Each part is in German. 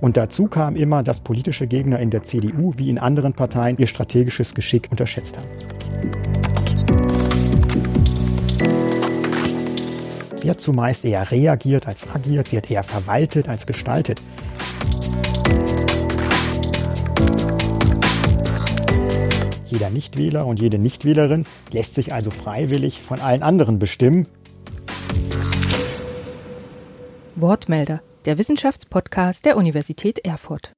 Und dazu kam immer, dass politische Gegner in der CDU wie in anderen Parteien ihr strategisches Geschick unterschätzt haben. Sie hat zumeist eher reagiert als agiert, sie hat eher verwaltet als gestaltet. Jeder Nichtwähler und jede Nichtwählerin lässt sich also freiwillig von allen anderen bestimmen. Wortmelder, der Wissenschaftspodcast der Universität Erfurt.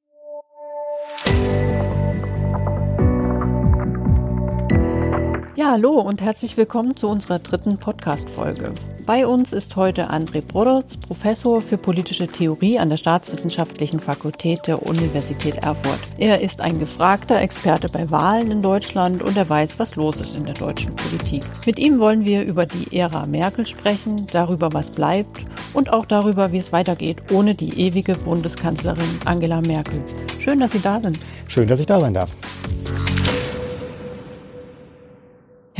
Ja, hallo und herzlich willkommen zu unserer dritten Podcast-Folge. Bei uns ist heute André Brodotz, Professor für politische Theorie an der Staatswissenschaftlichen Fakultät der Universität Erfurt. Er ist ein gefragter Experte bei Wahlen in Deutschland und er weiß, was los ist in der deutschen Politik. Mit ihm wollen wir über die Ära Merkel sprechen, darüber, was bleibt und auch darüber, wie es weitergeht ohne die ewige Bundeskanzlerin Angela Merkel. Schön, dass Sie da sind. Schön, dass ich da sein darf.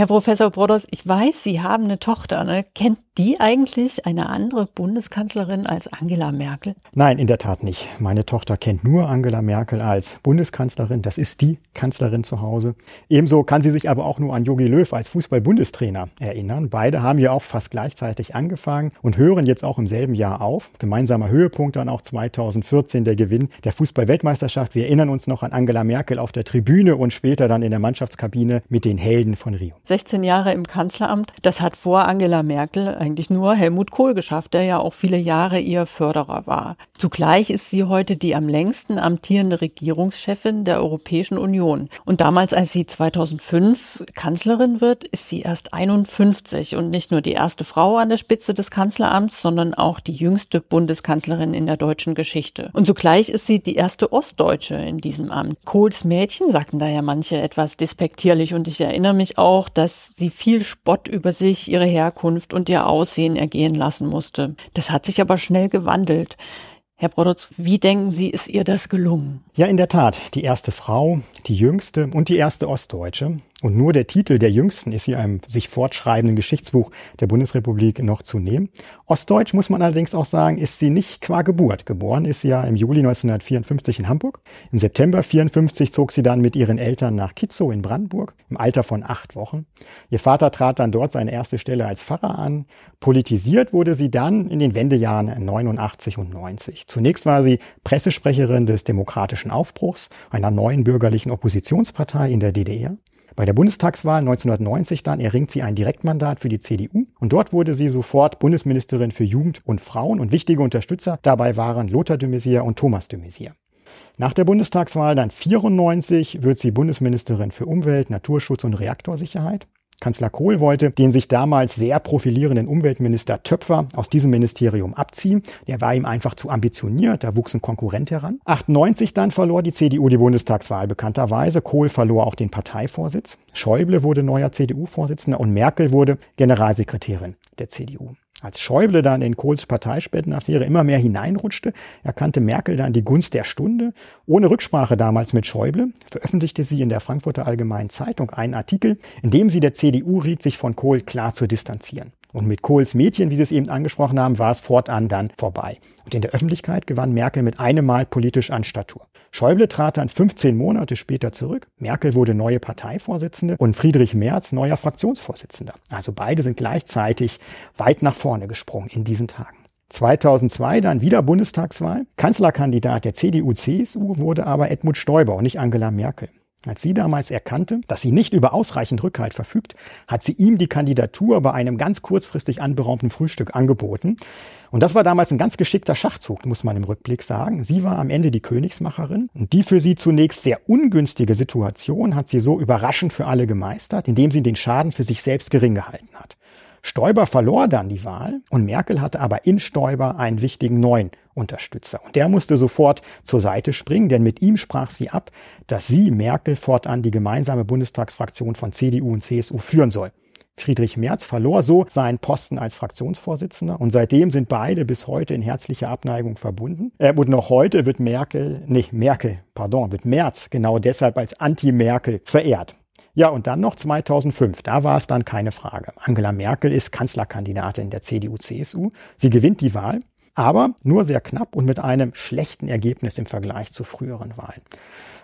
Herr Professor Brodos, ich weiß, Sie haben eine Tochter. Ne? Kennt die eigentlich eine andere Bundeskanzlerin als Angela Merkel? Nein, in der Tat nicht. Meine Tochter kennt nur Angela Merkel als Bundeskanzlerin. Das ist die Kanzlerin zu Hause. Ebenso kann sie sich aber auch nur an Jogi Löw als Fußball-Bundestrainer erinnern. Beide haben ja auch fast gleichzeitig angefangen und hören jetzt auch im selben Jahr auf. Gemeinsamer Höhepunkt dann auch 2014 der Gewinn der Fußball-Weltmeisterschaft. Wir erinnern uns noch an Angela Merkel auf der Tribüne und später dann in der Mannschaftskabine mit den Helden von Rio. 16 Jahre im Kanzleramt, das hat vor Angela Merkel eigentlich nur Helmut Kohl geschafft, der ja auch viele Jahre ihr Förderer war. Zugleich ist sie heute die am längsten amtierende Regierungschefin der Europäischen Union. Und damals, als sie 2005 Kanzlerin wird, ist sie erst 51 und nicht nur die erste Frau an der Spitze des Kanzleramts, sondern auch die jüngste Bundeskanzlerin in der deutschen Geschichte. Und zugleich ist sie die erste Ostdeutsche in diesem Amt. Kohls Mädchen sagten da ja manche etwas despektierlich und ich erinnere mich auch, dass sie viel Spott über sich, ihre Herkunft und ihr Aussehen ergehen lassen musste. Das hat sich aber schnell gewandelt. Herr Brodotz, wie denken Sie, ist ihr das gelungen? Ja, in der Tat. Die erste Frau, die jüngste und die erste Ostdeutsche. Und nur der Titel der Jüngsten ist hier einem sich fortschreibenden Geschichtsbuch der Bundesrepublik noch zu nehmen. Ostdeutsch muss man allerdings auch sagen, ist sie nicht qua Geburt. Geboren ist sie ja im Juli 1954 in Hamburg. Im September 54 zog sie dann mit ihren Eltern nach Kitzow in Brandenburg im Alter von acht Wochen. Ihr Vater trat dann dort seine erste Stelle als Pfarrer an. Politisiert wurde sie dann in den Wendejahren 89 und 90. Zunächst war sie Pressesprecherin des Demokratischen Aufbruchs, einer neuen bürgerlichen Oppositionspartei in der DDR. Bei der Bundestagswahl 1990 dann erringt sie ein Direktmandat für die CDU und dort wurde sie sofort Bundesministerin für Jugend und Frauen und wichtige Unterstützer dabei waren Lothar de Maizière und Thomas de Maizière. Nach der Bundestagswahl dann 94 wird sie Bundesministerin für Umwelt, Naturschutz und Reaktorsicherheit. Kanzler Kohl wollte den sich damals sehr profilierenden Umweltminister Töpfer aus diesem Ministerium abziehen. Der war ihm einfach zu ambitioniert, da wuchs ein Konkurrent heran. 98 dann verlor die CDU die Bundestagswahl bekannterweise. Kohl verlor auch den Parteivorsitz. Schäuble wurde neuer CDU-Vorsitzender und Merkel wurde Generalsekretärin der CDU. Als Schäuble dann in Kohls Parteispendenaffäre immer mehr hineinrutschte, erkannte Merkel dann die Gunst der Stunde. Ohne Rücksprache damals mit Schäuble veröffentlichte sie in der Frankfurter Allgemeinen Zeitung einen Artikel, in dem sie der CDU riet, sich von Kohl klar zu distanzieren. Und mit Kohls Mädchen, wie Sie es eben angesprochen haben, war es fortan dann vorbei. Und in der Öffentlichkeit gewann Merkel mit einem Mal politisch an Statur. Schäuble trat dann 15 Monate später zurück. Merkel wurde neue Parteivorsitzende und Friedrich Merz neuer Fraktionsvorsitzender. Also beide sind gleichzeitig weit nach vorne gesprungen in diesen Tagen. 2002 dann wieder Bundestagswahl. Kanzlerkandidat der CDU-CSU wurde aber Edmund Stoiber und nicht Angela Merkel. Als sie damals erkannte, dass sie nicht über ausreichend Rückhalt verfügt, hat sie ihm die Kandidatur bei einem ganz kurzfristig anberaumten Frühstück angeboten. Und das war damals ein ganz geschickter Schachzug, muss man im Rückblick sagen. Sie war am Ende die Königsmacherin und die für sie zunächst sehr ungünstige Situation hat sie so überraschend für alle gemeistert, indem sie den Schaden für sich selbst gering gehalten hat. Stoiber verlor dann die Wahl und Merkel hatte aber in Stoiber einen wichtigen neuen Unterstützer. Und der musste sofort zur Seite springen, denn mit ihm sprach sie ab, dass sie, Merkel, fortan die gemeinsame Bundestagsfraktion von CDU und CSU führen soll. Friedrich Merz verlor so seinen Posten als Fraktionsvorsitzender und seitdem sind beide bis heute in herzlicher Abneigung verbunden. Äh, und noch heute wird Merkel, nicht Merkel, pardon, wird Merz genau deshalb als Anti-Merkel verehrt. Ja, und dann noch 2005, da war es dann keine Frage. Angela Merkel ist Kanzlerkandidatin der CDU-CSU. Sie gewinnt die Wahl aber nur sehr knapp und mit einem schlechten Ergebnis im Vergleich zu früheren Wahlen.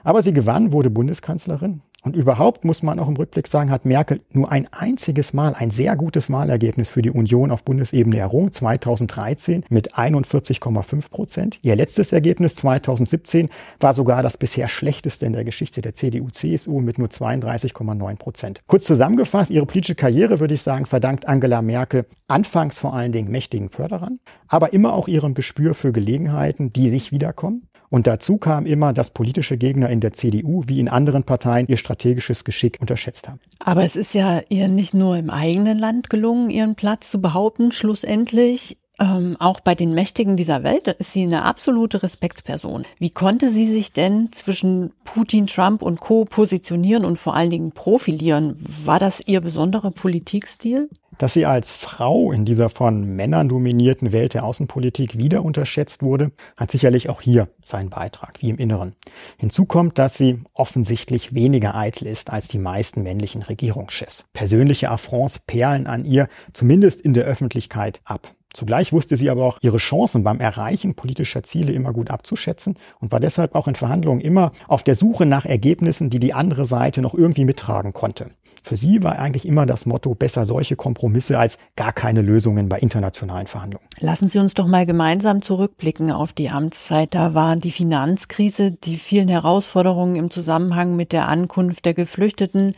Aber sie gewann, wurde Bundeskanzlerin und überhaupt muss man auch im Rückblick sagen, hat Merkel nur ein einziges Mal ein sehr gutes Wahlergebnis für die Union auf Bundesebene errungen, 2013 mit 41,5 Prozent. Ihr letztes Ergebnis 2017 war sogar das bisher schlechteste in der Geschichte der CDU-CSU mit nur 32,9 Prozent. Kurz zusammengefasst, ihre politische Karriere, würde ich sagen, verdankt Angela Merkel anfangs vor allen Dingen mächtigen Förderern, aber immer auch ihrem Gespür für Gelegenheiten, die nicht wiederkommen und dazu kam immer, dass politische Gegner in der CDU wie in anderen Parteien ihr strategisches Geschick unterschätzt haben. Aber es ist ja ihr nicht nur im eigenen Land gelungen, ihren Platz zu behaupten. Schlussendlich ähm, auch bei den Mächtigen dieser Welt ist sie eine absolute Respektsperson. Wie konnte sie sich denn zwischen Putin, Trump und Co. positionieren und vor allen Dingen profilieren? War das ihr besonderer Politikstil? Dass sie als Frau in dieser von Männern dominierten Welt der Außenpolitik wieder unterschätzt wurde, hat sicherlich auch hier seinen Beitrag, wie im Inneren. Hinzu kommt, dass sie offensichtlich weniger eitel ist als die meisten männlichen Regierungschefs. Persönliche Affronts perlen an ihr, zumindest in der Öffentlichkeit, ab. Zugleich wusste sie aber auch ihre Chancen beim Erreichen politischer Ziele immer gut abzuschätzen und war deshalb auch in Verhandlungen immer auf der Suche nach Ergebnissen, die die andere Seite noch irgendwie mittragen konnte. Für sie war eigentlich immer das Motto, besser solche Kompromisse als gar keine Lösungen bei internationalen Verhandlungen. Lassen Sie uns doch mal gemeinsam zurückblicken auf die Amtszeit. Da war die Finanzkrise, die vielen Herausforderungen im Zusammenhang mit der Ankunft der Geflüchteten,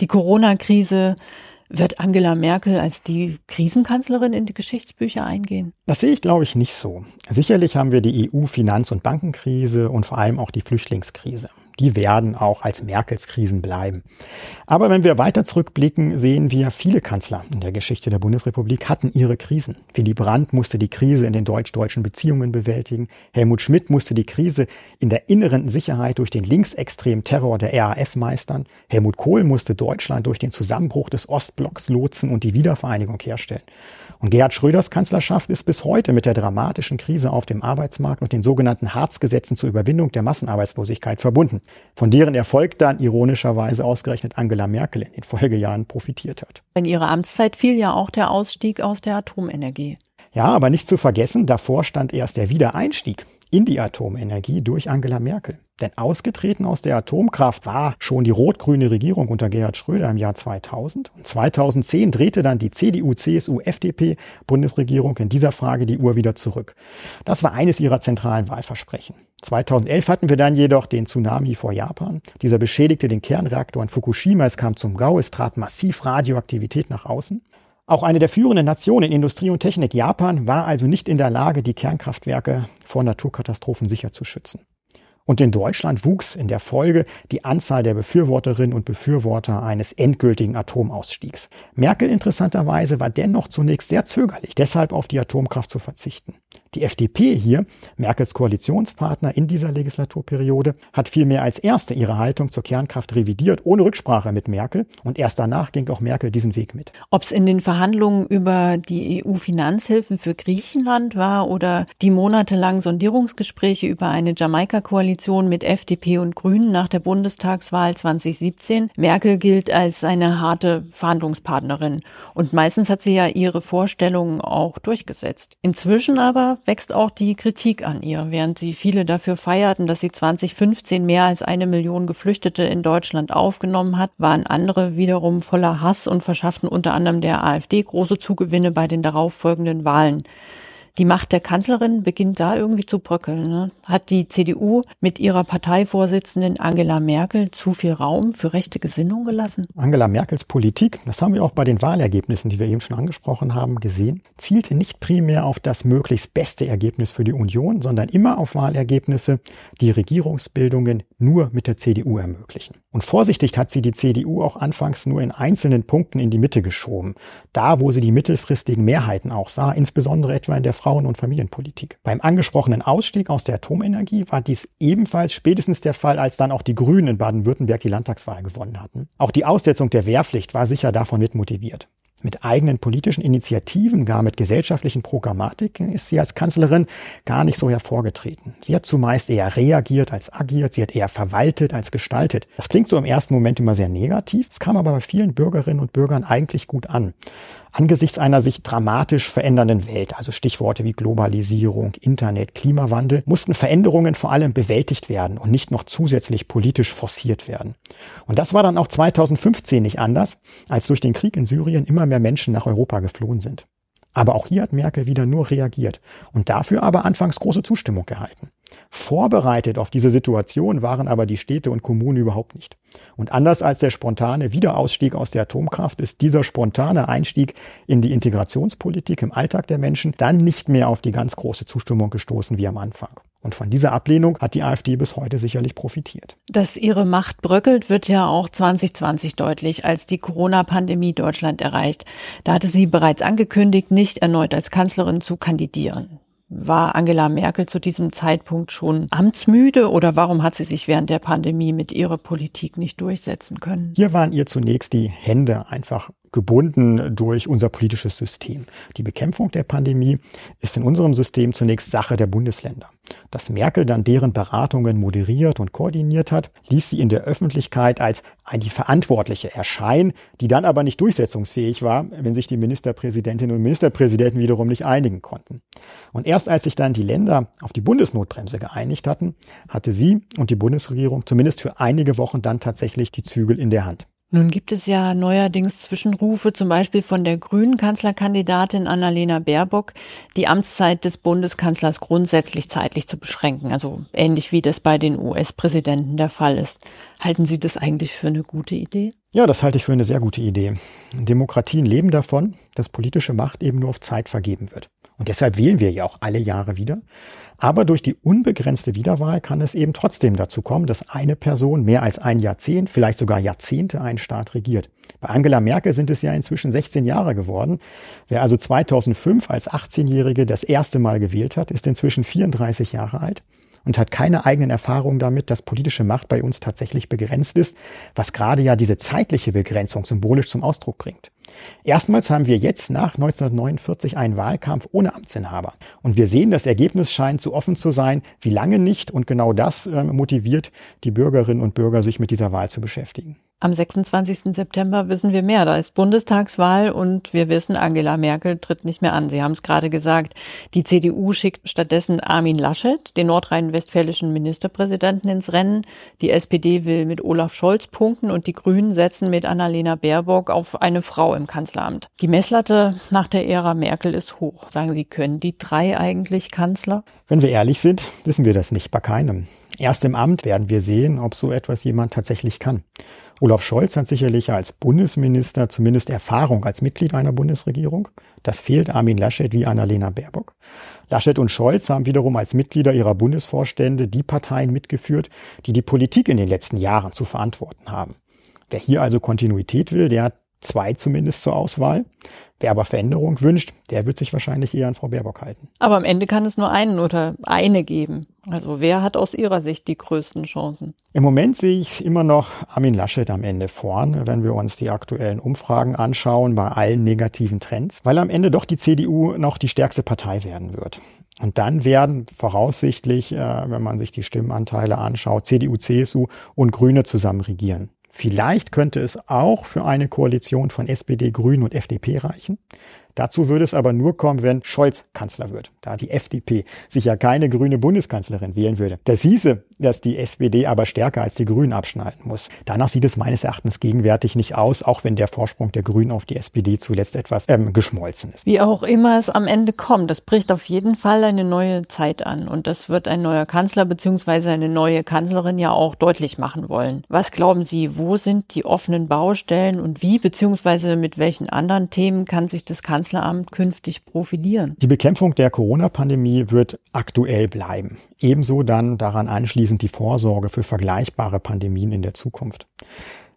die Corona-Krise, wird Angela Merkel als die Krisenkanzlerin in die Geschichtsbücher eingehen? Das sehe ich, glaube ich, nicht so. Sicherlich haben wir die EU-Finanz- und Bankenkrise und vor allem auch die Flüchtlingskrise die werden auch als Merkels Krisen bleiben. Aber wenn wir weiter zurückblicken, sehen wir, viele Kanzler in der Geschichte der Bundesrepublik hatten ihre Krisen. Willy Brandt musste die Krise in den deutsch-deutschen Beziehungen bewältigen. Helmut Schmidt musste die Krise in der inneren Sicherheit durch den linksextremen Terror der RAF meistern. Helmut Kohl musste Deutschland durch den Zusammenbruch des Ostblocks lotsen und die Wiedervereinigung herstellen. Und Gerhard Schröders Kanzlerschaft ist bis heute mit der dramatischen Krise auf dem Arbeitsmarkt und den sogenannten Harz-Gesetzen zur Überwindung der Massenarbeitslosigkeit verbunden, von deren Erfolg dann ironischerweise ausgerechnet Angela Merkel in den Folgejahren profitiert hat. In ihrer Amtszeit fiel ja auch der Ausstieg aus der Atomenergie. Ja, aber nicht zu vergessen, davor stand erst der Wiedereinstieg in die Atomenergie durch Angela Merkel. Denn ausgetreten aus der Atomkraft war schon die rot-grüne Regierung unter Gerhard Schröder im Jahr 2000. Und 2010 drehte dann die CDU, CSU, FDP Bundesregierung in dieser Frage die Uhr wieder zurück. Das war eines ihrer zentralen Wahlversprechen. 2011 hatten wir dann jedoch den Tsunami vor Japan. Dieser beschädigte den Kernreaktor in Fukushima. Es kam zum Gau. Es trat massiv Radioaktivität nach außen. Auch eine der führenden Nationen in Industrie und Technik, Japan, war also nicht in der Lage, die Kernkraftwerke vor Naturkatastrophen sicher zu schützen. Und in Deutschland wuchs in der Folge die Anzahl der Befürworterinnen und Befürworter eines endgültigen Atomausstiegs. Merkel interessanterweise war dennoch zunächst sehr zögerlich, deshalb auf die Atomkraft zu verzichten. Die FDP hier, Merkels Koalitionspartner in dieser Legislaturperiode, hat vielmehr als erste ihre Haltung zur Kernkraft revidiert, ohne Rücksprache mit Merkel. Und erst danach ging auch Merkel diesen Weg mit. Ob es in den Verhandlungen über die EU-Finanzhilfen für Griechenland war oder die monatelangen Sondierungsgespräche über eine Jamaika-Koalition mit FDP und Grünen nach der Bundestagswahl 2017, Merkel gilt als eine harte Verhandlungspartnerin. Und meistens hat sie ja ihre Vorstellungen auch durchgesetzt. Inzwischen aber wächst auch die Kritik an ihr. Während sie viele dafür feierten, dass sie 2015 mehr als eine Million Geflüchtete in Deutschland aufgenommen hat, waren andere wiederum voller Hass und verschafften unter anderem der AfD große Zugewinne bei den darauffolgenden Wahlen die Macht der Kanzlerin beginnt da irgendwie zu bröckeln. Ne? Hat die CDU mit ihrer Parteivorsitzenden Angela Merkel zu viel Raum für rechte Gesinnung gelassen? Angela Merkels Politik, das haben wir auch bei den Wahlergebnissen, die wir eben schon angesprochen haben, gesehen, zielte nicht primär auf das möglichst beste Ergebnis für die Union, sondern immer auf Wahlergebnisse, die Regierungsbildungen nur mit der CDU ermöglichen. Und vorsichtig hat sie die CDU auch anfangs nur in einzelnen Punkten in die Mitte geschoben. Da, wo sie die mittelfristigen Mehrheiten auch sah, insbesondere etwa in der Frauen- und Familienpolitik. Beim angesprochenen Ausstieg aus der Atomenergie war dies ebenfalls spätestens der Fall, als dann auch die Grünen in Baden-Württemberg die Landtagswahl gewonnen hatten. Auch die Aussetzung der Wehrpflicht war sicher davon mit motiviert mit eigenen politischen Initiativen, gar mit gesellschaftlichen Programmatiken ist sie als Kanzlerin gar nicht so hervorgetreten. Sie hat zumeist eher reagiert als agiert, sie hat eher verwaltet als gestaltet. Das klingt so im ersten Moment immer sehr negativ, es kam aber bei vielen Bürgerinnen und Bürgern eigentlich gut an. Angesichts einer sich dramatisch verändernden Welt, also Stichworte wie Globalisierung, Internet, Klimawandel, mussten Veränderungen vor allem bewältigt werden und nicht noch zusätzlich politisch forciert werden. Und das war dann auch 2015 nicht anders, als durch den Krieg in Syrien immer mehr Menschen nach Europa geflohen sind. Aber auch hier hat Merkel wieder nur reagiert und dafür aber anfangs große Zustimmung gehalten. Vorbereitet auf diese Situation waren aber die Städte und Kommunen überhaupt nicht. Und anders als der spontane Wiederausstieg aus der Atomkraft ist dieser spontane Einstieg in die Integrationspolitik im Alltag der Menschen dann nicht mehr auf die ganz große Zustimmung gestoßen wie am Anfang. Und von dieser Ablehnung hat die AfD bis heute sicherlich profitiert. Dass ihre Macht bröckelt, wird ja auch 2020 deutlich, als die Corona-Pandemie Deutschland erreicht. Da hatte sie bereits angekündigt, nicht erneut als Kanzlerin zu kandidieren. War Angela Merkel zu diesem Zeitpunkt schon amtsmüde oder warum hat sie sich während der Pandemie mit ihrer Politik nicht durchsetzen können? Hier waren ihr zunächst die Hände einfach gebunden durch unser politisches System. Die Bekämpfung der Pandemie ist in unserem System zunächst Sache der Bundesländer. Dass Merkel dann deren Beratungen moderiert und koordiniert hat, ließ sie in der Öffentlichkeit als die Verantwortliche erscheinen, die dann aber nicht durchsetzungsfähig war, wenn sich die Ministerpräsidentinnen und Ministerpräsidenten wiederum nicht einigen konnten. Und erst als sich dann die Länder auf die Bundesnotbremse geeinigt hatten, hatte sie und die Bundesregierung zumindest für einige Wochen dann tatsächlich die Zügel in der Hand. Nun gibt es ja neuerdings Zwischenrufe, zum Beispiel von der grünen Kanzlerkandidatin Annalena Baerbock, die Amtszeit des Bundeskanzlers grundsätzlich zeitlich zu beschränken, also ähnlich wie das bei den US-Präsidenten der Fall ist. Halten Sie das eigentlich für eine gute Idee? Ja, das halte ich für eine sehr gute Idee. Demokratien leben davon, dass politische Macht eben nur auf Zeit vergeben wird. Und deshalb wählen wir ja auch alle Jahre wieder. Aber durch die unbegrenzte Wiederwahl kann es eben trotzdem dazu kommen, dass eine Person mehr als ein Jahrzehnt, vielleicht sogar Jahrzehnte einen Staat regiert. Bei Angela Merkel sind es ja inzwischen 16 Jahre geworden. Wer also 2005 als 18-Jährige das erste Mal gewählt hat, ist inzwischen 34 Jahre alt und hat keine eigenen Erfahrungen damit, dass politische Macht bei uns tatsächlich begrenzt ist, was gerade ja diese zeitliche Begrenzung symbolisch zum Ausdruck bringt. Erstmals haben wir jetzt nach 1949 einen Wahlkampf ohne Amtsinhaber. Und wir sehen, das Ergebnis scheint so offen zu sein wie lange nicht. Und genau das äh, motiviert die Bürgerinnen und Bürger, sich mit dieser Wahl zu beschäftigen. Am 26. September wissen wir mehr. Da ist Bundestagswahl und wir wissen, Angela Merkel tritt nicht mehr an. Sie haben es gerade gesagt. Die CDU schickt stattdessen Armin Laschet, den nordrhein-westfälischen Ministerpräsidenten, ins Rennen. Die SPD will mit Olaf Scholz punkten und die Grünen setzen mit Annalena Baerbock auf eine Frau im Kanzleramt. Die Messlatte nach der Ära Merkel ist hoch. Sagen Sie, können die drei eigentlich Kanzler? Wenn wir ehrlich sind, wissen wir das nicht bei keinem. Erst im Amt werden wir sehen, ob so etwas jemand tatsächlich kann. Olaf Scholz hat sicherlich als Bundesminister zumindest Erfahrung als Mitglied einer Bundesregierung. Das fehlt Armin Laschet wie Annalena Baerbock. Laschet und Scholz haben wiederum als Mitglieder ihrer Bundesvorstände die Parteien mitgeführt, die die Politik in den letzten Jahren zu verantworten haben. Wer hier also Kontinuität will, der hat zwei zumindest zur Auswahl. Wer aber Veränderung wünscht, der wird sich wahrscheinlich eher an Frau Baerbock halten. Aber am Ende kann es nur einen oder eine geben. Also wer hat aus Ihrer Sicht die größten Chancen? Im Moment sehe ich immer noch Armin Laschet am Ende vorn, wenn wir uns die aktuellen Umfragen anschauen, bei allen negativen Trends, weil am Ende doch die CDU noch die stärkste Partei werden wird. Und dann werden voraussichtlich, äh, wenn man sich die Stimmenanteile anschaut, CDU, CSU und Grüne zusammen regieren. Vielleicht könnte es auch für eine Koalition von SPD, Grünen und FDP reichen. Dazu würde es aber nur kommen, wenn Scholz Kanzler wird, da die FDP sich ja keine grüne Bundeskanzlerin wählen würde. Das hieße, dass die SPD aber stärker als die Grünen abschneiden muss. Danach sieht es meines Erachtens gegenwärtig nicht aus, auch wenn der Vorsprung der Grünen auf die SPD zuletzt etwas ähm, geschmolzen ist. Wie auch immer es am Ende kommt, das bricht auf jeden Fall eine neue Zeit an und das wird ein neuer Kanzler bzw. eine neue Kanzlerin ja auch deutlich machen wollen. Was glauben Sie, wo sind die offenen Baustellen und wie bzw. mit welchen anderen Themen kann sich das Kanzler Kanzleramt künftig profilieren? Die Bekämpfung der Corona-Pandemie wird aktuell bleiben. Ebenso dann daran anschließend die Vorsorge für vergleichbare Pandemien in der Zukunft.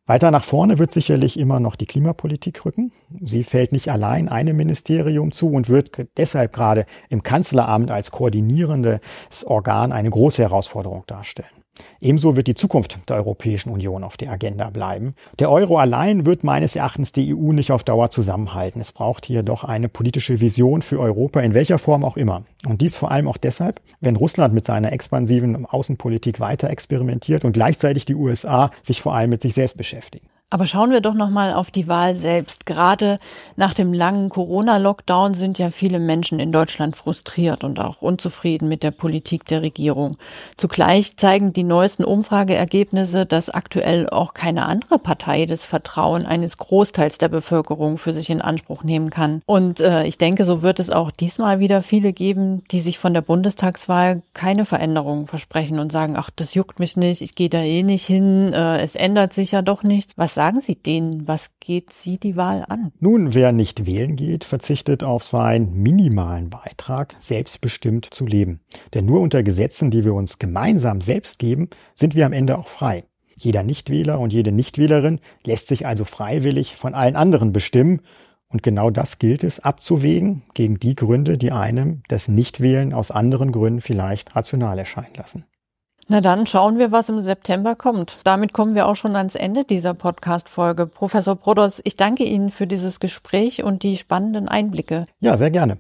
Weiter nach vorne wird sicherlich immer noch die Klimapolitik rücken. Sie fällt nicht allein einem Ministerium zu und wird deshalb gerade im Kanzleramt als koordinierendes Organ eine große Herausforderung darstellen. Ebenso wird die Zukunft der Europäischen Union auf der Agenda bleiben. Der Euro allein wird meines Erachtens die EU nicht auf Dauer zusammenhalten. Es braucht hier doch eine politische Vision für Europa, in welcher Form auch immer. Und dies vor allem auch deshalb, wenn Russland mit seiner expansiven Außenpolitik weiter experimentiert und gleichzeitig die USA sich vor allem mit sich selbst beschäftigen. Aber schauen wir doch noch mal auf die Wahl selbst. Gerade nach dem langen Corona-Lockdown sind ja viele Menschen in Deutschland frustriert und auch unzufrieden mit der Politik der Regierung. Zugleich zeigen die neuesten Umfrageergebnisse, dass aktuell auch keine andere Partei das Vertrauen eines Großteils der Bevölkerung für sich in Anspruch nehmen kann. Und äh, ich denke, so wird es auch diesmal wieder viele geben, die sich von der Bundestagswahl keine Veränderungen versprechen und sagen, ach, das juckt mich nicht, ich gehe da eh nicht hin, äh, es ändert sich ja doch nichts. Was sagen Sie denen? Was geht Sie die Wahl an? Nun, wer nicht wählen geht, verzichtet auf seinen minimalen Beitrag, selbstbestimmt zu leben. Denn nur unter Gesetzen, die wir uns gemeinsam selbst geben, sind wir am Ende auch frei. Jeder Nichtwähler und jede Nichtwählerin lässt sich also freiwillig von allen anderen bestimmen. Und genau das gilt es abzuwägen gegen die Gründe, die einem das Nichtwählen aus anderen Gründen vielleicht rational erscheinen lassen. Na dann schauen wir, was im September kommt. Damit kommen wir auch schon ans Ende dieser Podcast-Folge. Professor Brodos, ich danke Ihnen für dieses Gespräch und die spannenden Einblicke. Ja, sehr gerne.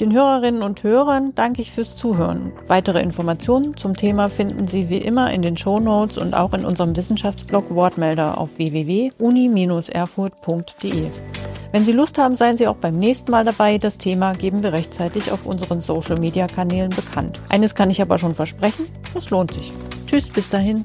Den Hörerinnen und Hörern danke ich fürs Zuhören. Weitere Informationen zum Thema finden Sie wie immer in den Show Notes und auch in unserem Wissenschaftsblog Wortmelder auf www.uni-erfurt.de. Wenn Sie Lust haben, seien Sie auch beim nächsten Mal dabei. Das Thema geben wir rechtzeitig auf unseren Social-Media-Kanälen bekannt. Eines kann ich aber schon versprechen, es lohnt sich. Tschüss, bis dahin.